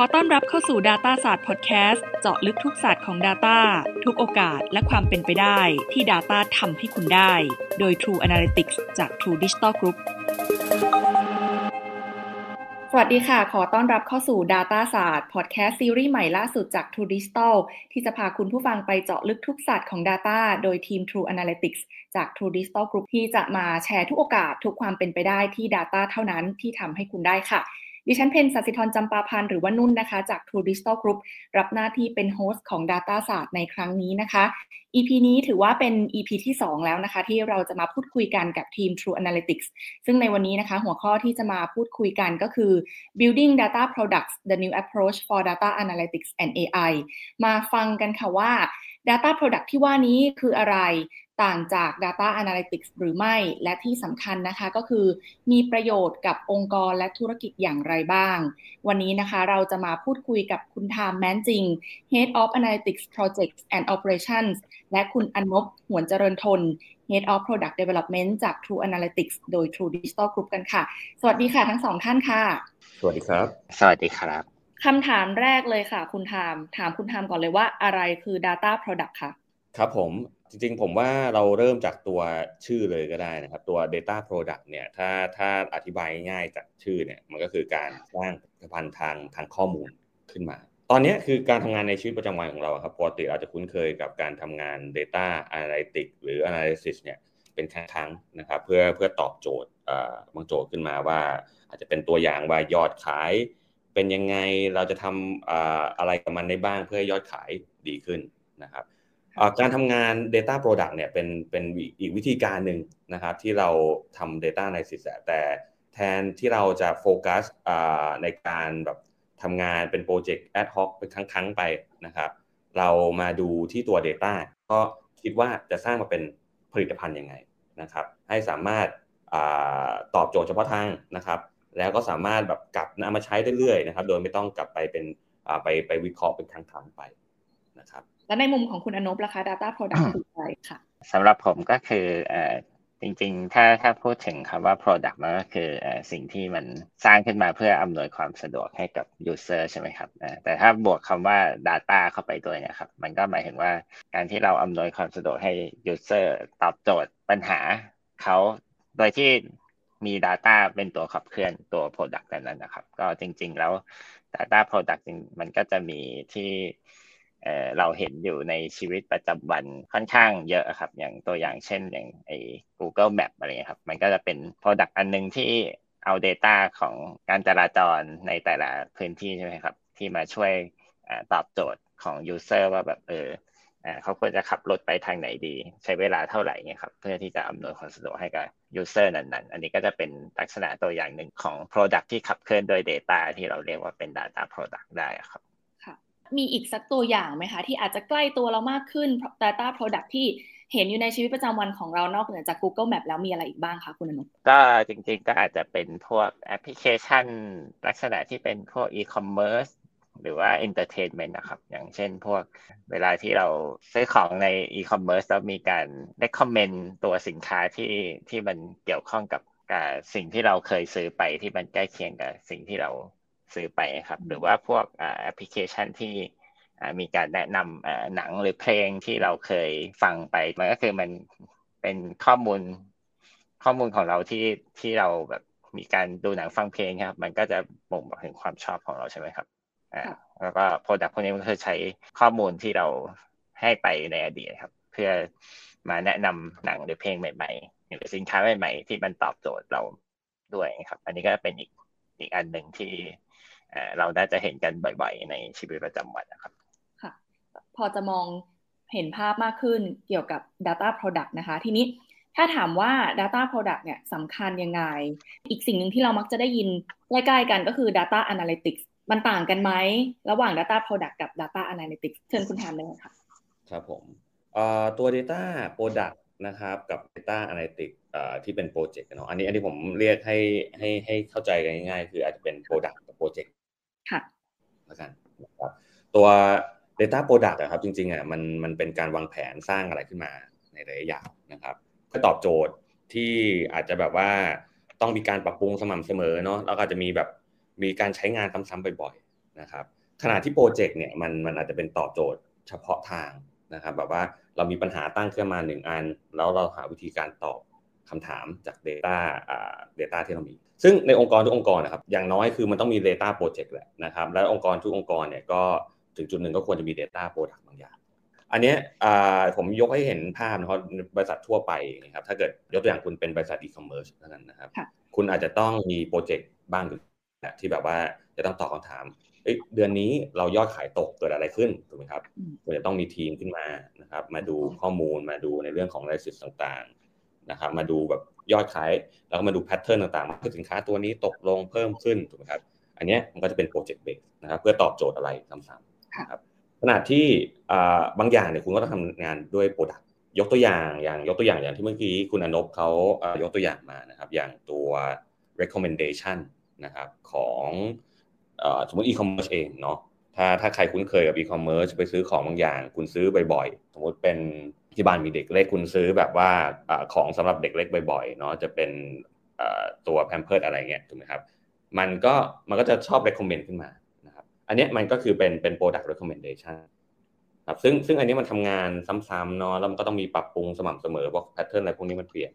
อต้อนรับเข้าสู่ Data ศาสตร์พอดแคสต์เจาะลึกทุกศาสตร์ของ Data ทุกโอกาสและความเป็นไปได้ที่ Data ทำให้คุณได้ โดย True Analytics จาก True Digital Group สวัสดีค่ะ ขอต้อนรับเข้าสู่ Data ศาสตร์พอดแคสต์ซีรีส์ใหม่ล่าสุดจาก True Digital ที่จะพาคุณผู้ฟังไปเจาะลึกทุกศาสตร์ของ Data โดยทีม True Analytics จาก True Digital Group ที่จะมาแชร์ทุกโอกาสทุกความเป็นไปได้ที่ Data เท่านั้นที่ทำให้คุณได้ค่ะ ดิฉันเพนสัสิธรจำปาพันธ์หรือว่านุ่นนะคะ จาก True Digital Group รับหน้าที่เป็นโฮสต์ของ Data ศาสตร์ในครั้งนี้นะคะ EP นี้ถือว่าเป็น EP ที่ 2 แล้วนะคะ ที่เราจะมาพูดคุยกันกับทีม True Analytics ซึ่งในวันนี้นะคะ หัวข้อที่จะมาพูดคุยกันก็คือ building data products the new approach for data analytics and AI มาฟังกันค่ะว่า data product ที่ว่านี้คืออะไร ต่างจาก Data Analytics หรือไม่ และที่สำคัญนะคะก็คือ มีประโยชน์กับองค์กรและธุรกิจอย่างไรบ้าง วันนี้นะคะเราจะมาพูดคุยกับคุณทามแมนจิง Head of Analytics Projects and Operations และคุณอนบหวนเจริญทน Head of Product Development จาก True Analytics โดย True Digital Group กันค่ะ สวัสดีค่ะทั้งสองท่านค่ะ สวัสดีครับ สวัสดีครับคำถามแรกเลยค่ะ คุณทาม ถามคุณทามก่อนเลยว่าอะไรคือ Data Product คะครับผม จริงๆ ผมว่าเราเริ่มจากตัวชื่อเลยก็ได้นะครับ ตัว Data Product เนี่ยถ้าถ้าอธิบายง่ายจากชื่อเนี่ยมันก็คือการสร้างผลิตภัณฑ์ทางทางข้อมูลขึ้นมา ตอนนี้คือการทำงานในชีวิตประจำวันของเราครับปกติเราจะคุ้นเคยกับการทำงาน Data Analytics หรือ Analysis เนี่ยเป็นครั้งๆนะครับเพื่อเพื่อตอบโจทย์บางโจทย์ขึ้นมาว่า อาจจะเป็นตัวอย่างว่ายอดขายเป็นยังไงเราจะทำอะไรกับมันได้บ้างเพื่อให้ยอดขายดีขึ้นนะครับ การทำงาน Data Product เนี่ยเป็นเป็นอีกวิธีการหนึ่งนะครับที่เราทำ Data Analysis แต่แทนที่เราจะโฟกัสในการแบบทำงานเป็นโปรเจกต์แอดฮอกเป็นครั้งๆไปนะครับเรามาดูที่ตัว Data ก็คิดว่าจะสร้างมาเป็นผลิตภัณฑ์ยังไงนะครับให้สามารถอตอบโจทย์เฉพาะทางนะครับแล้วก็สามารถแบบกลับนำมาใช้ได้เรื่อยนะครับ โดยไม่ต้องกลับไปเป็นไปไปวิเคราะห์เป็นครั้งๆไป นะครับแล้วในมุมของคุณอนบล่ะคะ Data Product คืออะไรค่ะสำหรับผมก็คือจริงๆ ถ้าถ้าพูดถึงคำว่า Product มันก็คือสิ่งที่มันสร้างขึ้นมาเพื่ออำนวยความสะดวกให้กับ User ใช่ไหมครับแต่ถ้าบวกคำว่า Data เข้าไปด้วยนะครับ มันก็หมายถึงว่าการที่เราอำนวยความสะดวกให้ User ตอบโจทย์ปัญหาเขาโดยที่มี Data เป็นตัวขับเคลื่อนตัว Product นั้นนะครับ ก็จริงๆ แล้ว Data Product มันก็จะมีที่ เราเห็นอยู่ในชีวิตประจำวันค่อนข้างเยอะครับ อย่างตัวอย่างเช่นอย่างไอ้ Google Map อะไรครับ มันก็จะเป็น Product อันนึงที่เอา Data ของการจราจรในแต่ละพื้นที่ใช่ไหมครับ ที่มาช่วยตอบโจทย์ของ User ว่าแบบเออเขาควรจะขับรถไปทางไหนดี ใช้เวลาเท่าไหร่เนี่ยครับเพื่อที่จะอำนวยความสะดวกให้กับ User นั้นๆ อันนี้ก็จะเป็นลักษณะตัวอย่างหนึ่งของ Product ที่ขับเคลื่อนโดย Data ที่เราเรียกว่าเป็น Data Product ได้ครับ มีอีกสักตัวอย่างไหมคะ ที่อาจจะใกล้ตัวเรามากขึ้น Data Product ที่เห็นอยู่ในชีวิตประจำวันของเรานอกเหนือจาก Google Map แล้วมีอะไรอีกบ้างคะคุณอนุก็จริงๆก็อาจจะเป็นพวกแอปพลิเคชัน ลักษณะที่เป็นพวก e-commerce หรือว่า entertainment นะครับ อย่างเช่นพวกเวลาที่เราซื้อของใน e-commerce แล้วมีการ recommend ตัวสินค้าที่ที่มันเกี่ยวข้องกับสิ่งที่เราเคยซื้อไปที่มันใกล้เคียงกับสิ่งที่เรา ซื้อไปครับ หรือว่าพวกแอปพลิเคชันที่มีการแนะนำหนังหรือเพลงที่เราเคยฟังไป มันก็คือมันเป็นข้อมูลข้อมูลของเราที่ที่เราแบบมีการดูหนังฟังเพลงครับ มันก็จะบ่งบอกถึงความชอบของเราใช่ไหมครับอ่าแล้วก็โปรดักต์พวกนี้มันคือใช้ข้อมูลที่เราให้ไปในอดีตครับ เพื่อมาแนะนำหนังหรือเพลงใหม่ๆหรือสินค้าใหม่ๆ ที่มันตอบโจทย์เราด้วยครับ อันนี้ก็เป็นอีกอีกอันหนึ่งที่ เราได้จะเห็นกันบ่อยๆ ในชีวิตประจำวันนะครับ ค่ะ พอจะมองเห็นภาพมากขึ้นเกี่ยวกับ Data Product นะคะ ทีนี้ถ้าถามว่า Data Product เนี่ยสำคัญยังไง อีกสิ่งหนึ่งที่เรามักจะได้ยินใกล้ๆกันก็คือ Data Analytics มันต่างกันไหม ระหว่าง Data Product กับ Data Analytics เชิญคุณแทนเลยค่ะ ครับผมตัว Data Product นะครับกับ Data Analytics ที่เป็นโปรเจกต์เนาะอันนี้อันนี้ผมเรียกให้ให้ให้เข้าใจกันง่ายๆ คืออาจจะเป็น Product กับโปรเจกต์ ค่ะแล้วกันนะครับตัว Data Product อะครับจริงๆอะมันมันเป็นการวางแผนสร้างอะไรขึ้นมาในระยะยาวนะครับเพื่อตอบโจทย์ที่อาจจะแบบว่าต้องมีการปรับปรุงสม่ำเสมอเนาะแล้วก็จะมีแบบมีการใช้งานซ้ำๆบ่อยๆนะครับขณะที่โปรเจกต์เนี่ยมันมันอาจจะเป็นตอบโจทย์เฉพาะทางนะครับแบบว่าเรามีปัญหาตั้งขึ้นมาหนึ่งอัน แล้วเราหาวิธีการตอบ คำถามจาก Data อ่า Data ที่เรามี ซึ่งในองค์กรทุกองค์กรนะครับอย่างน้อยคือมันต้องมี Data Project แหละนะครับแล้วองค์กรทุกองค์กรเนี่ยก็ถึงจุดหนึ่งก็ควรจะมี Data Product บางอย่างอันนี้ผมยกให้เห็นภาพนะครับบริษัททั่วไปนะครับถ้าเกิดยกตัวอย่างคุณเป็นบริษัทอีคอมเมิร์ซเท่านั้นนะครับคุณอาจจะต้องมีโปรเจกต์บ้างที่แบบว่าจะต้องตอบคำถามเดือนนี้เรายอดขายตกเกิดอะไรขึ้นถูกไหมครับควรจะต้องมีทีมขึ้นมานะครับมาดูข้อมูลมาดูในเรื่องของ insight ต่างๆ นะครับมาดูแบบยอดขายแล้วก็มาดู pattern ต่างๆว่าสินค้าตัวนี้ตกลงเพิ่มขึ้นถูกไหมครับอันนี้มันก็จะเป็น project base นะครับเพื่อตอบโจทย์อะไรซ้ำๆนะครับขณะที่บางอย่างเนี่ยคุณก็ต้องทำงานด้วย product ยกตัวอย่างอย่างยกตัวอย่างอย่างที่เมื่อกี้คุณอนบเขายกตัวอย่างมานะครับอย่างตัว recommendation นะครับของสมมติอีคอมเมิร์ซเองเนาะถ้าถ้าใครคุ้นเคยกับอีคอมเมิร์ซไปซื้อของบางอย่าง คุณซื้อบ่อยๆ สมมติเป็น ที่บ้านมีเด็กเล็กคุณซื้อแบบว่าของสำหรับเด็กเล็กบ่อยๆเนาะจะเป็นตัวแพมเพิร์สอะไรเงี้ยถูกไหมครับมันก็มันก็จะชอบ recommend ขึ้นมานะครับอันนี้มันก็คือเป็นเป็น product recommendation ครับซึ่งซึ่งอันนี้มันทำงานซ้ำๆเนาะแล้วมันก็ต้องมีปรับปรุงสม่ำเสมอเพราะ pattern อะไรพวกนี้มันเปลี่ยน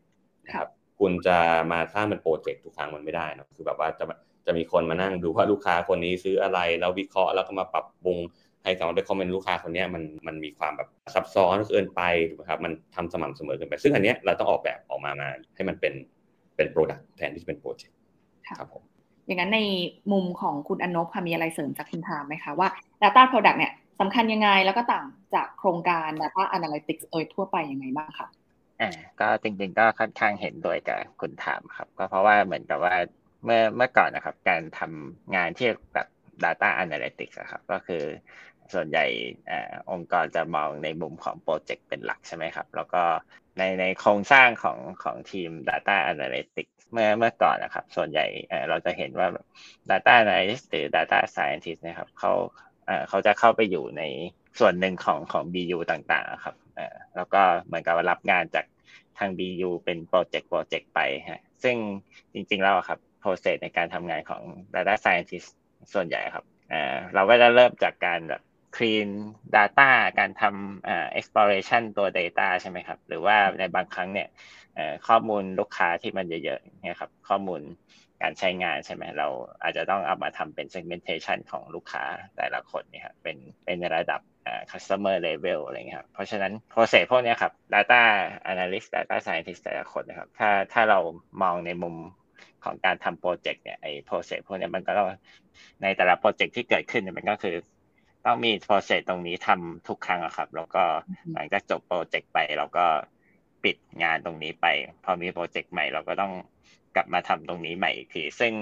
นะครับคุณจะมาสร้างเป็นโปรเจกต์ทุกครั้งมันไม่ได้นะคือแบบว่าจะจะมีคนมานั่งดูว่าลูกค้าคนนี้ซื้ออะไรแล้ววิเคราะห์แล้วก็มาปรับปรุง ให้สามารถไป recommend ลูกค้าคนนี้มันมันมีความแบบซับซ้อนเกินไปถูกไหมครับมันทำสม่ำเสมอเกินไป ซึ่งอันนี้เราต้องออกแบบออกมามาให้มันเป็นเป็น product แทนที่จะเป็นโปรเจกต์ครับผมอย่างนั้นในมุมของคุณอนบค่ะมีอะไรเสริมจากคุณทามไหมคะว่า Data Product เนี่ยสำคัญยังไงแล้วก็ต่างจากโครงการ Data Analytics โดยทั่วไปยังไงบ้างคะอ่าก็จริงๆก็ค่อนข้างเห็นด้วยกับคุณทามครับ ก็เพราะว่าเหมือนกับว่าเมื่อเมื่อก่อนนะครับ การทำงานที่แบบ Data Analytics ครับ ก็คือ ส่วนใหญ่องค์กรจะมองในมุมของโปรเจกต์เป็นหลักใช่ไหมครับ แล้วก็ในในโครงสร้างของของทีม Data Analytics เมื่อเมื่อก่อนนะครับ ส่วนใหญ่เราจะเห็นว่า Data Analyst หรือ Data Scientist นะครับเขาเขาจะเข้าไปอยู่ในส่วนหนึ่งของของ BU ต่างๆครับแล้วก็เหมือนกับรับงานจากทาง BU เป็นโปรเจกต์โปรเจกต์ไปฮะซึ่งจริงๆแล้วครับ process ในการทำงานของ data scientist ส่วนใหญ่ครับเราก็จะเริ่มจากการแบบ clean data การทำ exploration ตัว data ใช่ไหมครับ หรือว่าในบางครั้งเนี่ยข้อมูลลูกค้าที่มันเยอะๆเนี่ยครับข้อมูลการใช้งานใช่ไหมเราอาจจะต้องเอามาทำเป็น segmentation ของลูกค้าแต่ละคนเนี่ยครับเป็นเป็นระดับ customer level อะไรเงี้ยครับเพราะฉะนั้น process พวกนี้ครับ data analyst data scientist แต่ละคนนะครับถ้าถ้าเรามองในมุมของการทำโปรเจกต์เนี่ยไอ้ process พวกนี้มันก็ต้องในแต่ละโปรเจกต์ที่เกิดขึ้นเนี่ยมันก็คือ ต้องมี process ตรงนี้ทำทุกครั้งครับ แล้วก็หลังจากจบโปรเจกต์ไปเราก็ปิดงานตรงนี้ไป พอมีโปรเจกต์ใหม่เราก็ต้องกลับมาทำตรงนี้ใหม่อีกที ซึ่ง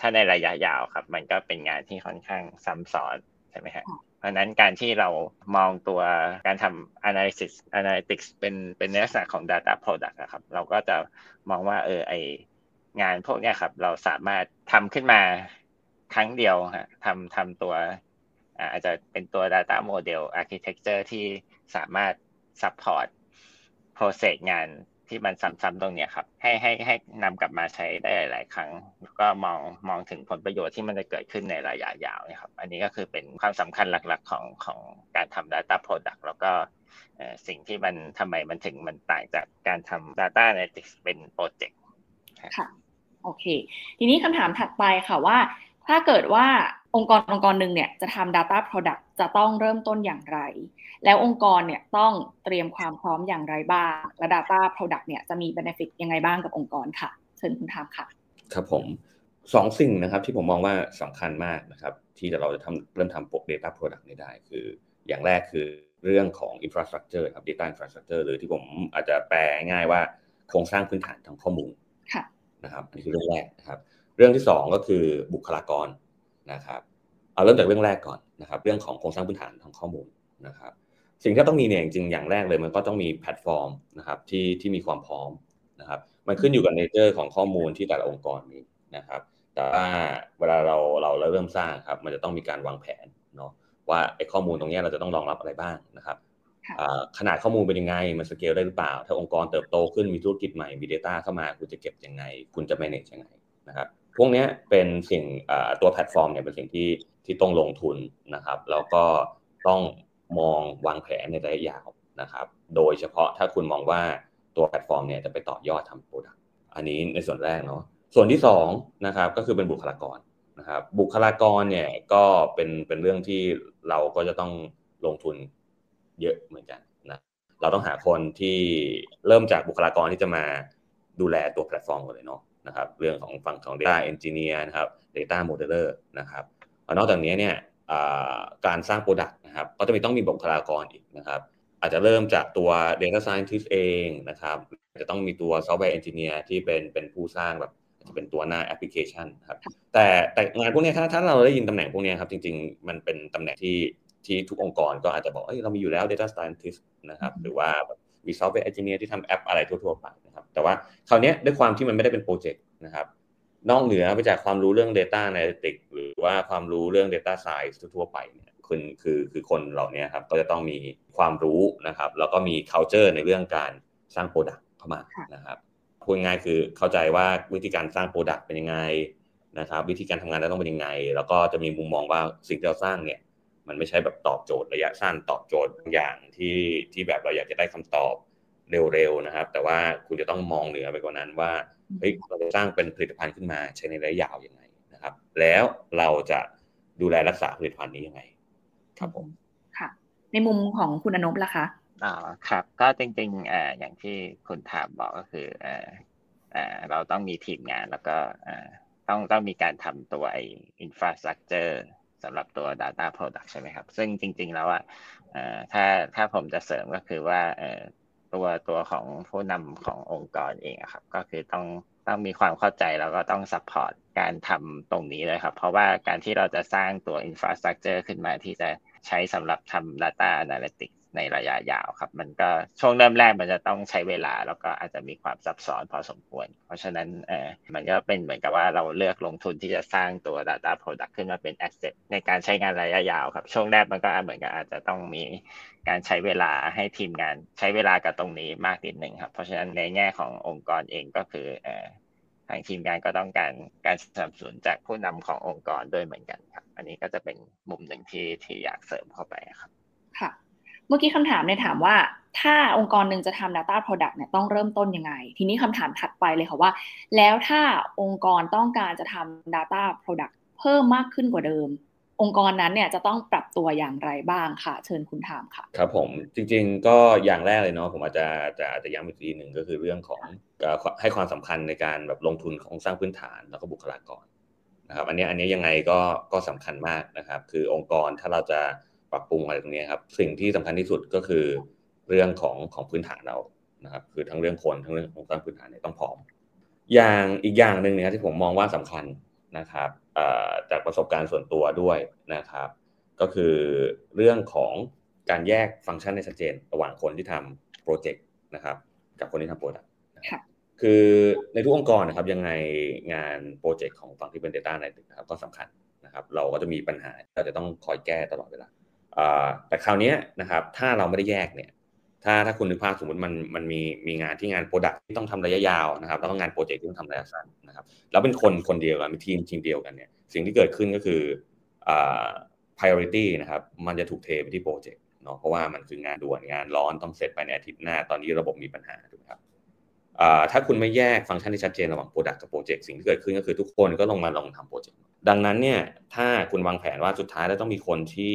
ถ้าในระยะยาวครับ มันก็เป็นงานที่ค่อนข้างซ้ำซ้อนใช่ไหมครับเพราะนั้นการที่เรามองตัวการทำ analysis analytics เป็นเป็นลักษณะของ data product นะครับ เราก็จะมองว่าเออไองานพวกนี้ครับ เราสามารถทำขึ้นมาครั้งเดียวฮะทำทำตัว อาจจะเป็นตัว data model architecture ที่สามารถ support process งานที่มันซ้ำๆตรงเนี้ยครับ ให้ให้ให้นำกลับมาใช้ได้หลาย ๆ ครั้งแล้วก็มองมองถึงผลประโยชน์ที่มันจะเกิดขึ้นในระยะยาวนะครับ อันนี้ก็คือเป็นความสำคัญหลัก ๆ ของของการทำ Data Product แล้วก็สิ่งที่มันทำไมมันถึงมันต่างจากการทำ Data Analytics เป็นโปรเจกต์ค่ะ โอเค ทีนี้คำถามถัดไปค่ะว่า ถ้าเกิดว่า องค์กรองค์กรหนึ่งเนี่ยจะทำ Data Product จะต้องเริ่มต้นอย่างไร แล้วองค์กรเนี่ยต้องเตรียมความพร้อมอย่างไรบ้าง และ Data Product เนี่ยจะมี Benefit ยังไงบ้างกับองค์กรค่ะ เชิญคุณทามค่ะ ครับผมสองสิ่งนะครับที่ผมมองว่าสำคัญมากนะครับ ที่เราจะทำเริ่มทำปก Data Product นี้ได้ คือ อย่างแรกคือเรื่องของ Infrastructure ครับ Data Infrastructure หรือที่ผมอาจจะแปลง่ายว่าโครงสร้างพื้นฐานทางข้อมูลนะครับนี่คือเรื่องแรกนะครับ เรื่องที่สองก็คือบุคลากร นะครับเอาเริ่มจากเรื่องแรกก่อนนะครับเรื่องของโครงสร้างพื้นฐานทางข้อมูลนะครับสิ่งที่ต้องมีเนี่ยจริงอย่างแรกเลยมันก็ต้องมีแพลตฟอร์มนะครับที่ที่มีความพร้อมนะครับมันขึ้นอยู่กับ nature ของข้อมูลที่แต่ละองค์กรมีนะครับแต่ว่าเวลาเราเราเริ่มสร้างครับมันจะต้องมีการวางแผนเนาะว่าไอ้ข้อมูลตรงนี้เราจะต้องรองรับอะไรบ้างนะครับขนาดข้อมูลเป็นยังไง มันสเกลได้หรือเปล่า ถ้าองค์กรเติบโตขึ้นมีธุรกิจใหม่มี Data เข้ามา คุณจะเก็บยังไง คุณจะ manage ยังไงนะครับพวกนี้เป็นสิ่งตัวแพลตฟอร์มเนี่ยเป็นสิ่งที่ที่ต้องลงทุนนะครับ แล้วก็ต้องมองวางแผนในระยะยาวนะครับ โดยเฉพาะถ้าคุณมองว่าตัวแพลตฟอร์มเนี่ยจะไปต่อยอดทำ product อันนี้ในส่วนแรกเนาะส่วนที่2นะครับก็คือเป็นบุคลากรนะครับบุคลากรเนี่ยก็เป็นเป็นเรื่องที่เราก็จะต้องลงทุนเยอะเหมือนกันนะเราต้องหาคนที่เริ่มจากบุคลากรที่จะมาดูแลตัวแพลตฟอร์มกันเลยเนาะ นะครับเรื่องของฝั่งของ Data Engineer นะครับ Data Modeler นะครับนอกจากนี้เนี่ยการสร้าง product นะครับก็จะมีต้องมีบุคลากรอีกนะครับอาจจะเริ่มจากตัว Data Scientist เองนะครับจะต้องมีตัว Software Engineer ที่เป็นเป็นผู้สร้างแบบจะเป็นตัวหน้าแอปพลิเคชันครับแต่แต่งานพวกนี้ถ้าถ้าเราได้ยินตำแหน่งพวกนี้ครับจริง ๆ มันเป็นตำแหน่งที่ที่ทุกองค์กรก็อาจจะบอกเอ้ยเรามีอยู่แล้ว Data Scientist นะครับหรือว่า มี Software Engineer ที่ทำแอปอะไรทั่วๆไปนะครับ แต่ว่าคราวนี้ด้วยความที่มันไม่ได้เป็นโปรเจกต์นะครับ นอกเหนือไปจากความรู้เรื่อง Data Analytics หรือว่าความรู้เรื่อง Data Science ทั่วๆไปเนี่ยคือคือคือคนเหล่านี้ครับก็จะต้องมีความรู้นะครับ แล้วก็มี culture ในเรื่องการสร้าง product เข้ามานะครับพูดง่ายคือเข้าใจว่าวิธีการสร้าง product เป็นยังไงนะครับ วิธีการทำงานต้องเป็นยังไง แล้วก็จะมีมุมมองว่าสิ่งที่เราสร้างเนี่ย มันไม่ใช่แบบตอบโจทย์ระยะสั้นตอบโจทย์อย่างที่ที่แบบเราอยากจะได้คำตอบเร็วๆนะครับ แต่ว่าคุณจะต้องมองเหนือไปกว่านั้นว่าเฮ้ยเราจะสร้างเป็นผลิตภัณฑ์ขึ้นมาใช้ในระยะยาวยังไงนะครับ แล้วเราจะดูแลรักษาผลิตภัณฑ์นี้ยังไง ครับผมค่ะ ในมุมของคุณอนบล่ะคะอ๋อครับ ก็จริงๆอ่าอย่างที่คุณทามบอกก็คืออ่าอ่าเราต้องมีทีมงานแล้วก็อ่าต้องต้องมีการทำตัวไอ้ infrastructure สำหรับตัว Data Product ใช่ไหมครับ ซึ่งจริง ๆ แล้วอะถ้าถ้าผมจะเสริมก็คือว่าตัวตัวของผู้นำขององค์กรเองครับ ก็คือต้องต้องมีความเข้าใจแล้วก็ต้อง support การทำตรงนี้เลยครับ เพราะว่าการที่เราจะสร้างตัว infrastructure ขึ้นมาที่จะใช้สำหรับทำ Data Analytics ในระยะยาวครับ มันก็ช่วงเริ่มแรกมันจะต้องใช้เวลา แล้วก็อาจจะมีความซับซ้อนพอสมควร เพราะฉะนั้นเออมันก็เป็นเหมือนกับว่าเราเลือกลงทุนที่จะสร้างตัว Data Product ขึ้นมาเป็น Asset ในการใช้งานระยะยาวครับ ช่วงแรกมันก็เหมือนกับอาจจะต้องมีการใช้เวลาให้ทีมงานใช้เวลากับตรงนี้มากนิดหนึ่งครับ เพราะฉะนั้นในแง่ขององค์กรเองก็คือเออทางทีมงานก็ต้องการการสนับสนุนจากผู้นำขององค์กรด้วยเหมือนกันครับ อันนี้ก็จะเป็นมุมหนึ่งที่ที่อยากเสริมเข้าไปครับ ค่ะ เมื่อกี้คำถามเนี่ยถามว่าถ้าองค์กรหนึ่งจะทำ Data Product เนี่ยต้องเริ่มต้นยังไง ทีนี้คำถามถัดไปเลยค่ะว่า แล้วถ้าองค์กรต้องการจะทำ Data Product เพิ่มมากขึ้นกว่าเดิม องค์กรนั้นเนี่ยจะต้องปรับตัวอย่างไรบ้างค่ะ เชิญคุณถามค่ะ ครับผมจริงๆก็อย่างแรกเลยเนาะผมอาจจะจะจะย้ำอีกทีหนึ่งก็คือเรื่องของให้ความสำคัญในการแบบลงทุนของสร้างพื้นฐานแล้วก็บุคลากรนะครับอันนี้อันนี้ยังไงก็ก็สำคัญมากนะครับ คือองค์กรถ้าเราจะ ปรับปรุงอะไรตรงนี้ครับสิ่งที่สำคัญที่สุดก็คือเรื่องของของพื้นฐานเรานะครับคือทั้งเรื่องคนทั้งเรื่องของสร้างพื้นฐานเนี่ยต้องพร้อม อย่างอีกอย่างหนึ่งเนี่ยที่ผมมองว่าสำคัญนะครับจากประสบการณ์ส่วนตัวด้วยนะครับ ก็คือเรื่องของการแยกฟังก์ชันให้ชัดเจน ระหว่างคนที่ทำโปรเจกต์นะครับ กับคนที่ทำ productคือในทุกองค์กรนะครับยังไงงานโปรเจกต์ของฝั่งที่เป็น Data Analytics นะครับก็สำคัญนะครับ เราก็จะมีปัญหาเราจะต้องคอยแก้ตลอดเวลา แต่คราวนี้นะครับถ้าเราไม่ได้แยกเนี่ยถ้าถ้าคุณนึกภาพสมมติมันมันมีมีงานที่งาน product ที่ต้องทำระยะยาวนะครับแล้วก็งานโปรเจกต์ที่ต้องทำระยะสั้นนะครับแล้วเป็นคนคนเดียวกันมีทีมทีมเดียวกันเนี่ยสิ่งที่เกิดขึ้นก็คืออ่า priority นะครับมันจะถูกเทไปที่โปรเจกต์เนาะเพราะว่ามันคืองานด่วนงานร้อนต้องเสร็จภายในอาทิตย์หน้าตอนนี้ระบบมีปัญหาถูกไหมครับถ้าคุณไม่แยกฟังก์ชันที่ชัดเจนระหว่าง product กับโปรเจกต์สิ่งที่เกิดขึ้นก็คือทุกคนก็ลงมาลองทำโปรเจกต์ดังนั้นเนี่ยถ้าคุณวางแผนว่าสุดท้ายแล้วต้องมีคนที่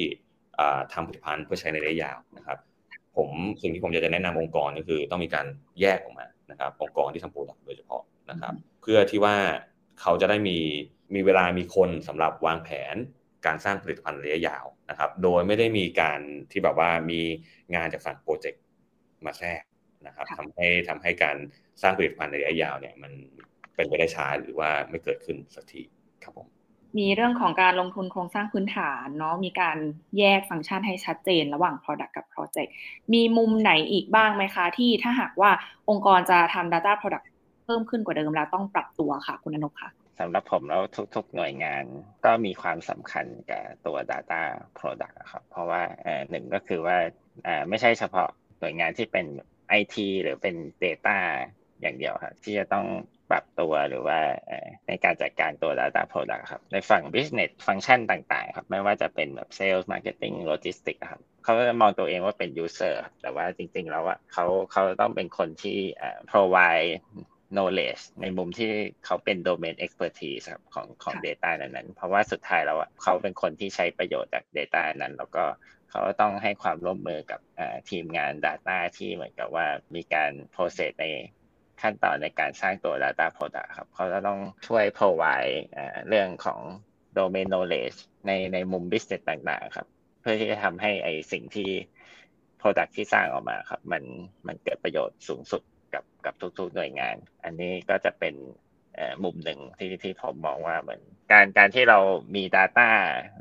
ทำผลิตภัณฑ์เพื่อใช้ในระยะยาวนะครับ ผมสิ่งที่ผมอยากจะแนะนำองค์กรก็คือต้องมีการแยกออกมานะครับ องค์กรที่ทำ product โดยเฉพาะนะครับ เพื่อที่ว่าเขาจะได้มีมีเวลามีคนสำหรับวางแผนการสร้างผลิตภัณฑ์ระยะยาวนะครับ โดยไม่ได้มีการที่แบบว่ามีงานจากฝั่งโปรเจกต์มาแทรกนะครับทำให้ทำให้การสร้างผลิตภัณฑ์ระยะยาวเนี่ยมันเป็นไปได้ช้าหรือว่าไม่เกิดขึ้นสักทีครับผม มีเรื่องของการลงทุนโครงสร้างพื้นฐานเนาะมีการแยกฟังก์ชันให้ชัดเจนระหว่าง Product กับ Project มีมุมไหนอีกบ้างไหมคะ ที่ถ้าหากว่าองค์กรจะทำ Data Product เพิ่มขึ้นกว่าเดิมแล้วต้องปรับตัวค่ะคุณอนกค่ะสำหรับผมแล้วทุกๆหน่วยงานก็มีความสำคัญกับตัว Data Product ครับ เพราะว่าหนึ่งก็คือว่าไม่ใช่เฉพาะหน่วยงานที่เป็น IT หรือเป็น Data อย่างเดียวครับที่จะต้อง ปรับตัวหรือว่าในการจัดการตัว Data Product ครับ ในฝั่ง Business Function ต่างๆ ครับ ไม่ว่าจะเป็นแบบ Sales Marketing Logistics ครับเขาจะมองตัวเองว่าเป็น User แต่ว่าจริง ๆ แล้วอะเขาเขาต้องเป็นคนที่ provide knowledge ในมุมที่เขาเป็น domain expertise ครับของของ data นั้นๆ เพราะว่าสุดท้ายแล้วเขาเป็นคนที่ใช้ประโยชน์จาก data นั้น แล้วก็เขาต้องให้ความร่วมมือกับทีมงาน Data ที่เหมือนกับว่ามีการ process ใน ขั้นตอนในการสร้างตัว Data Product ครับเขาจะต้องช่วย provide เรื่องของ domain knowledge ในในมุม business ต่างๆ ครับ เพื่อที่จะทำให้ไอสิ่งที่ Product ที่สร้างออกมาครับ มันมันเกิดประโยชน์สูงสุดกับกับทุกๆหน่วยงาน อันนี้ก็จะเป็นมุมหนึ่งที่ที่ผมมองว่าเหมือนการการที่เรามี Data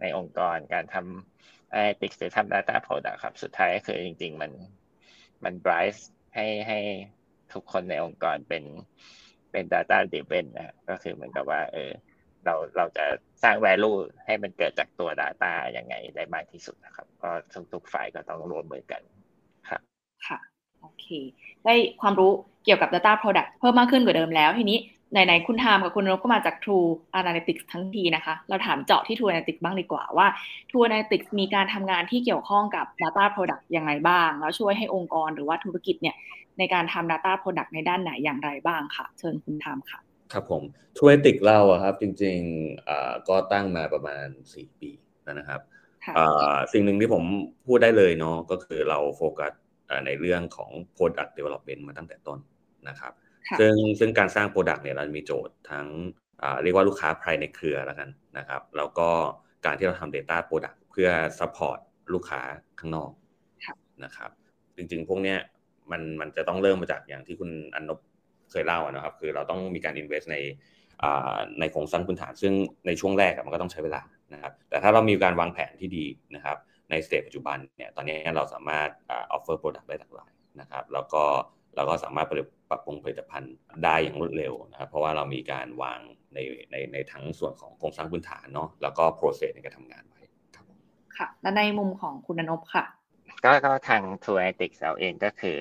ในองค์กร การทำไอติกหรือทำ Data Product ครับ สุดท้ายก็คือจริง ๆ มันมัน drive ให้ให้ ทุกคนในองค์กรเป็นเป็น data driven นะก็คือเหมือนกับว่า เออ เราเราจะสร้าง value ให้มันเกิดจากตัว Data ยังไงได้มากที่สุดนะครับ ก็ทุกๆฝ่ายก็ต้องร่วมมือกันครับค่ะโอเค ได้ความรู้เกี่ยวกับ Data Product เพิ่มมากขึ้นกว่าเดิมแล้ว ทีนี้ ไหนๆคุณทามกับคุณนพก็มาจาก True Analytics ทั้งทีนะคะ เราถามเจาะที่ True Analytics บ้างดีกว่าว่า True Analytics มีการทำงานที่เกี่ยวข้องกับ Data Product ยังไงบ้าง แล้วช่วยให้องค์กรหรือว่าธุรกิจเนี่ยในการทำ Data Product ในด้านไหนอย่างไรบ้างค่ะ เชิญคุณทามค่ะ ครับผม True Analytics เราครับจริงๆก็ตั้งมาประมาณ 4 ปีนะครับสิ่งหนึ่งที่ผมพูดได้เลยเนาะก็คือเราโฟกัสในเรื่องของ Product Development มาตั้งแต่ต้นนะครับ ซึ่งซึ่งการสร้าง Product เนี่ยเรามีโจทย์ทั้งเรียกว่าลูกค้าภายในเครือแล้วกันนะครับ แล้วก็การที่เราทำ Data Product เพื่อ Support ลูกค้าข้างนอกนะครับ จริงๆ พวกเนี้ยมันมันจะต้องเริ่มมาจากอย่างที่คุณอนนบเคยเล่านะครับ คือเราต้องมีการ invest ในในโครงสร้างพื้นฐาน ซึ่งในช่วงแรกมันก็ต้องใช้เวลานะครับ แต่ถ้าเรามีการวางแผนที่ดีนะครับ ในสเตจปัจจุบันเนี่ย ตอนนี้เราสามารถ offer product ได้หลากหลายนะครับ แล้วก็ เราก็สามารถปรับปรุงผลิตภัณฑ์ได้อย่างรวดเร็วนะครับเพราะว่าเรามีการวางในในในทั้งส่วนของโครงสร้างพื้นฐานเนาะแล้วก็ process ในการทำงานไว้ครับค่ะ และในมุมของคุณนพค่ะก็ก็ทาง t ู u อ e t i c s เราเองก็คือ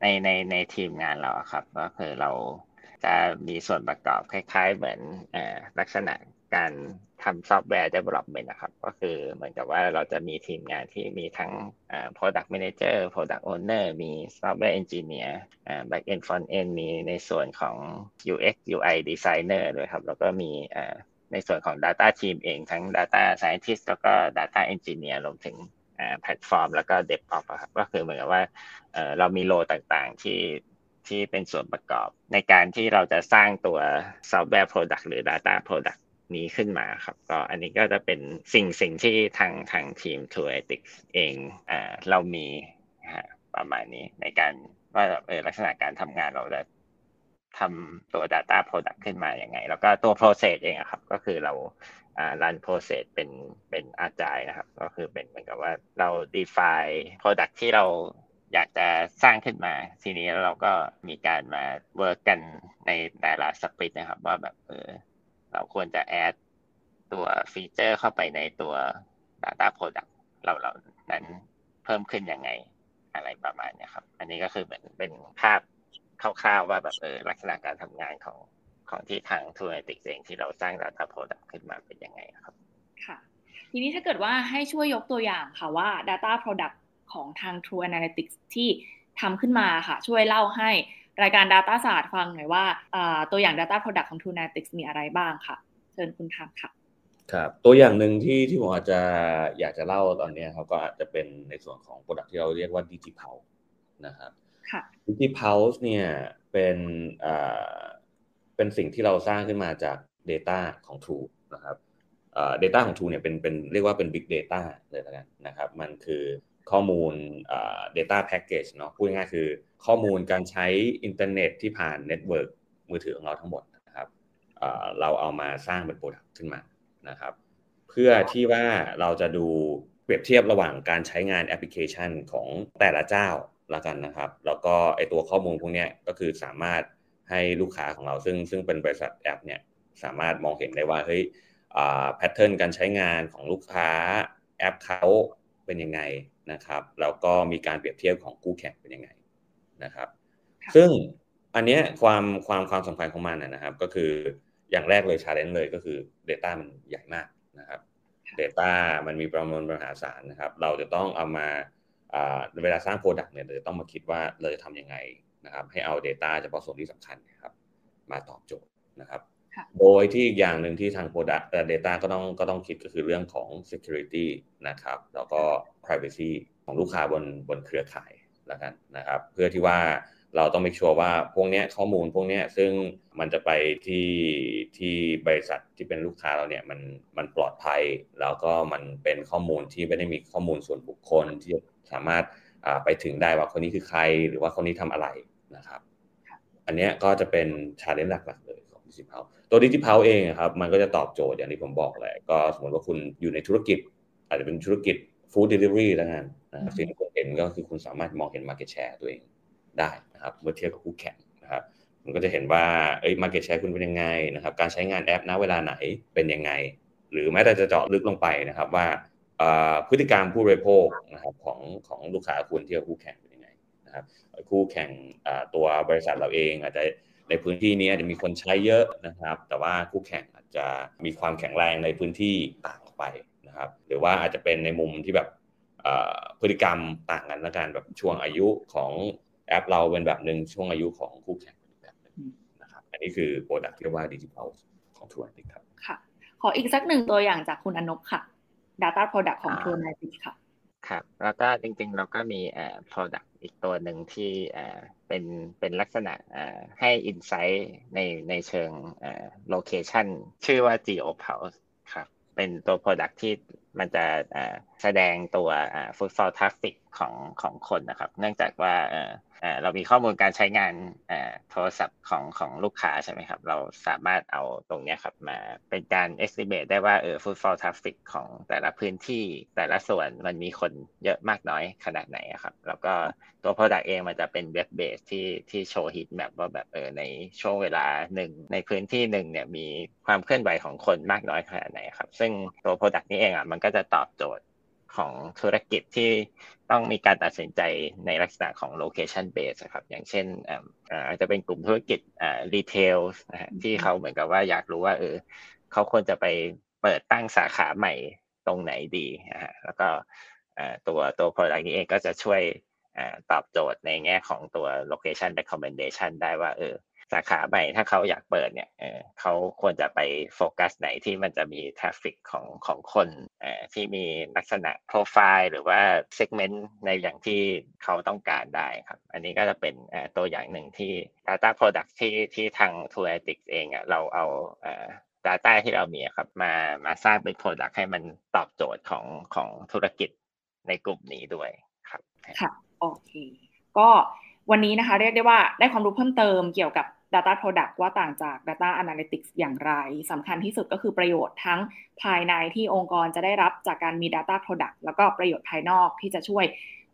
ในในในทีมงานเราครับ ก็คือเราจะมีส่วนประกอบคล้าย ๆ เหมือนลักษณะ การทำ software development นะครับ ก็คือเหมือนกับว่าเราจะมีทีมงานที่มีทั้ง product manager product owner มี software engineer back end front end มีในส่วนของ UX UI designer ด้วยครับ แล้วก็มีในส่วนของ data team เองทั้ง data scientist แล้วก็ data engineer รวมถึงแพลตฟอร์ม แล้วก็ DevOps ครับ ก็คือเหมือนกับว่าเรามีโลต่างๆที่ที่เป็นส่วนประกอบ ในการที่เราจะสร้างตัว software product หรือ data product นี้ขึ้นมาครับก็อันนี้ก็จะเป็นสิ่งสิ่งที่ทางทางทีม t o u r e t i c s เองอ่าเรามีประมาณนี้ในการว่าเออลักษณะการทำงานเราจะทำตัว Data Product ขึ้นมาอย่างไง แล้วก็ตัว process เองครับ ก็คือเราอ่า run process เป็นเป็นอาจายนะครับ ก็คือเป็นเหมือนกับว่าเรา define product ที่เราอยากจะสร้างขึ้นมา ทีนี้เราก็มีการมา work กันในแต่ละสปริตนะครับ ว่าแบบเออ เราควรจะแอดตัวฟีเจอร์เข้าไปในตัว Data Product เราเรานั้นเพิ่มขึ้นยังไงอะไรประมาณนี้ครับ อันนี้ก็คือเหมือนเป็นภาพคร่าวๆว่าแบบเออลักษณะการทำงานของของที่ทาง t o o l a n t i c เองที่เราสร้าง Data Product ขึ้นมาเป็นยังไงครับค่ะ ทีนี้ถ้าเกิดว่าให้ช่วยยกตัวอย่างค่ะว่า Data Product ของทาง True Analytics ที่ทำขึ้นมาค่ะ ช่วยเล่าให้ รายการ Data ศาสตร์ฟังหน่อยว่าตัวอย่าง Data Product ของ Tunatics มีอะไรบ้างค่ะ เชิญคุณทำค่ะครับตัวอย่างหนึ่งที่ที่ผมอาจจะอยากจะเล่าตอนนี้ครับก็อาจจะเป็นในส่วนของ Product ที่เราเรียกว่า DigiPulse นะครับ DigiPulse เนี่ยเป็นเป็นสิ่งที่เราสร้างขึ้นมาจาก Data ของ True นะครับ Data ของ True เนี่ยเป็นเป็นเรียกว่าเป็น Big Data เลยแล้วกันนะครับ มันคือ ข้อมูล data package เนาะพูดง่ายคือข้อมูลการใช้อินเทอร์เน็ตที่ผ่าน network มือถือของเราทั้งหมดนะครับเราเอามาสร้างเป็น product ขึ้นมานะครับ เพื่อที่ว่าเราจะดูเปรียบเทียบระหว่างการใช้งานแอปพลิเคชันของแต่ละเจ้าละกันนะครับ แล้วก็ไอตัวข้อมูลพวกนี้ก็คือสามารถให้ลูกค้าของเราซึ่งซึ่งเป็นบริษัทแอปเนี่ยสามารถมองเห็นได้ว่าเฮ้ย pattern การใช้งานของลูกค้าแอปเขา เป็นยังไงนะครับ แล้วก็มีการเปรียบเทียบของคู่แข่งเป็นยังไงนะครับ ซึ่งอันนี้ความความความสำคัญของมันนะครับ ก็คืออย่างแรกเลย challenge เลยก็คือ Data มันใหญ่มากนะครับ Data มันมีปริมาณมหาศาลนะครับ เราจะต้องเอามาเวลาสร้าง product เนี่ยเราจะต้องมาคิดว่าเราจะทำยังไงนะครับ ให้เอา Data เฉพาะส่วนที่สำคัญนะครับ มาตอบโจทย์นะครับ โดยที่อีกอย่างหนึ่งที่ทาง Product Data ก็ต้องก็ต้องคิดก็คือเรื่องของ Security นะครับ แล้วก็ Privacy ของลูกค้าบนบนเครือข่ายแล้วกันนะครับ เพื่อที่ว่าเราต้อง make sure ว่าพวกนี้ข้อมูลพวกนี้ซึ่งมันจะไปที่ที่บริษัทที่เป็นลูกค้าเราเนี่ยมันมันปลอดภัย แล้วก็มันเป็นข้อมูลที่ไม่ได้มีข้อมูลส่วนบุคคลที่สามารถไปถึงได้ว่าคนนี้คือใครหรือว่าคนนี้ทำอะไรนะครับ อันนี้ก็จะเป็น challenge หลักๆเลยของดิจิทัล ตัวดิจิทัลเองครับมันก็จะตอบโจทย์อย่างที่ผมบอกแหละก็สมมติว่าคุณอยู่ในธุรกิจ อาจจะเป็นธุรกิจ food delivery แล้วกันนะสิ่งที่คุณเห็นก็คือคุณสามารถมองเห็น Market Share ตัวเองได้นะครับเมื่อเทียบกับคู่แข่งนะครับมันก็จะเห็นว่าเอ้ย Market Share คุณเป็นยังไงนะครับการใช้งานแอปณเวลาไหนเป็นยังไง หรือแม้แต่จะเจาะลึกลงไปนะครับว่าพฤติกรรมผู้บริโภคนะครับของของลูกค้าคุณเทียบคู่แข่งเป็นยังไงนะครับคู่แข่งตัวบริษัทเราเองอาจจะ ในพื้นที่นี้อาจจะมีคนใช้เยอะนะครับ แต่ว่าคู่แข่งอาจจะมีความแข็งแรงในพื้นที่ต่างออกไปนะครับ หรือว่าอาจจะเป็นในมุมที่แบบพฤติกรรมต่างกันละกันแบบช่วงอายุของแอปเราเป็นแบบหนึ่งช่วงอายุของคู่แข่งเป็นแบบหนึ่งนะครับ อันนี้คือ product ที่ว่าดิจิทัลของ True Analytics ครับค่ะ ขออีกสักหนึ่งตัวอย่างจากคุณอนบค่ะ Data Product ของ True Analytics ค่ะครับแล้วก็จริงๆเราก็มีเอ่อ product อีกตัวหนึ่งที่เอ่อเป็นเป็นลักษณะเอ่อให้ insight ในในเชิงเอ่อ location ชื่อว่า Geo Pulse ครับ เป็นตัว product ที่ มันจะแสดงตัว footfall traffic ของของคนนะครับ เนื่องจากว่าเรามีข้อมูลการใช้งานโทรศัพท์ของของลูกค้าใช่ไหมครับ เราสามารถเอาตรงนี้ครับมาเป็นการ estimate ได้ว่าเออ footfall traffic ของแต่ละพื้นที่แต่ละส่วนมันมีคนเยอะมากน้อยขนาดไหนครับ แล้วก็ตัว Product เองมันจะเป็น web-based ที่ที่โชว์ heat map ว่าแบบเออในช่วงเวลาหนึ่งในพื้นที่หนึ่งเนี่ยมีความเคลื่อนไหวของคนมากน้อยขนาดไหนครับ ซึ่งตัว Product นี้เองอะมันก็จะตอบโจทย์ของธุรกิจที่ต้องมีการตัดสินใจในลักษณะของ location base ครับ อย่างเช่นอาจจะเป็นกลุ่มธุรกิจรีเทลที่เขาเหมือนกับว่าอยากรู้ว่าเออเขาควรจะไปเปิดตั้งสาขาใหม่ตรงไหนดีนะฮะแล้วก็ตัวตัว product นี้เองก็จะช่วยตอบโจทย์ในแง่ของตัว location recommendation ได้ว่าเออ สาขาใหม่ถ้าเขาอยากเปิดเนี่ยเขาควรจะไปโฟกัสไหนที่มันจะมี traffic ของของคนที่มีลักษณะโปรไฟล์หรือว่า segment ในอย่างที่เขาต้องการได้ครับ อันนี้ก็จะเป็นตัวอย่างหนึ่งที่ Data Product ที่ที่ทาง t o o l a t i c s เองเราเอา Data ที่เรามีครับมามาสร้างเป็น Product ให้มันตอบโจทย์ของของธุรกิจในกลุ่มนี้ด้วยครับ ค่ะ โอเค ก็วันนี้นะคะเรียกได้ว่าได้ความรู้เพิ่มเติมเกี่ยวกับ Data Product ว่าต่างจาก Data Analytics อย่างไรสำคัญที่สุดก็คือประโยชน์ทั้งภายในที่องค์กรจะได้รับจากการมี Data Product แล้วก็ประโยชน์ภายนอกที่จะช่วย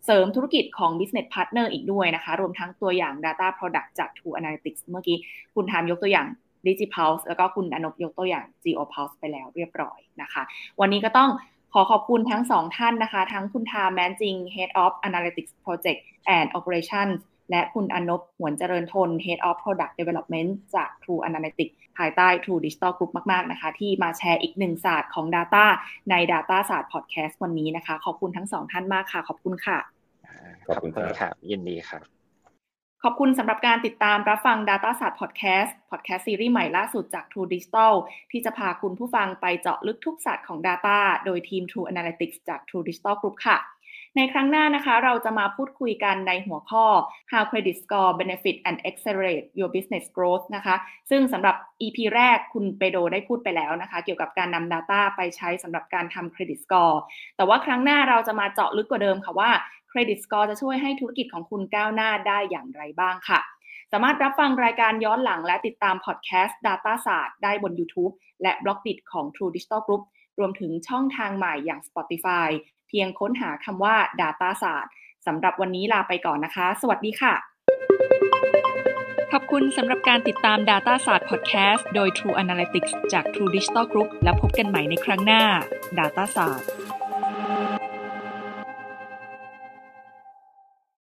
เสริมธุรกิจของ Business Partner อีกด้วยนะคะ รวมทั้งตัวอย่าง Data Product จาก True Analytics เมื่อกี้คุณทามยกตัวอย่าง DigiPulse แล้วก็คุณอนบยกตัวอย่าง GeoPulse ไปแล้วเรียบร้อยนะคะ วันนี้ก็ต้องขอขอบคุณทั้งสองท่านนะคะ ทั้งคุณทามแมนจิง Head of Analytics Project and Operations และคุณอนบหวนเจริญทน Head of Product Development จาก True Analytics ภายใต้ True Digital Group มาก ๆ นะคะ ที่มาแชร์อีกหนึ่งศาสตร์ของ Data ใน Data ศาสตร์ Podcast วันนี้นะคะ ขอบคุณทั้งสองท่านมากค่ะ ขอบคุณค่ะ ขอบคุณครับยินดีครับขอบคุณสำหรับการติดตามรับฟัง Data ศาสตร์ Podcast Podcast ซีรีส์ใหม่ล่าสุดจาก True Digital ที่จะพาคุณผู้ฟังไปเจาะลึกทุกศาสตร์ของ Data โดยทีม True Analytics จาก True Digital Group ค่ะ ในครั้งหน้านะคะเราจะมาพูดคุยกันในหัวข้อ how credit score benefit and accelerate your business growth นะคะ ซึ่งสำหรับ EP แรกคุณเปโดได้พูดไปแล้วนะคะ เกี่ยวกับการนำ Data ไปใช้สำหรับการทำ credit score แต่ว่าครั้งหน้าเราจะมาเจาะลึกกว่าเดิมค่ะว่า credit score จะช่วยให้ธุรกิจของคุณก้าวหน้าได้อย่างไรบ้างค่ะ สามารถรับฟังรายการย้อนหลังและติดตามพอดแคสต์ Data ศาสตร์ได้บน YouTube และบล็อกดิของ True Digital Group รวมถึงช่องทางใหม่อย่าง Spotify เพียงค้นหาคำว่า Data ศาสตร์สำหรับวันนี้ลาไปก่อนนะคะ สวัสดีค่ะ ขอบคุณสำหรับการติดตาม Data ศาสตร์ Podcast โดย True Analytics จาก True Digital Group และพบกันใหม่ในครั้งหน้า Data ศาสตร์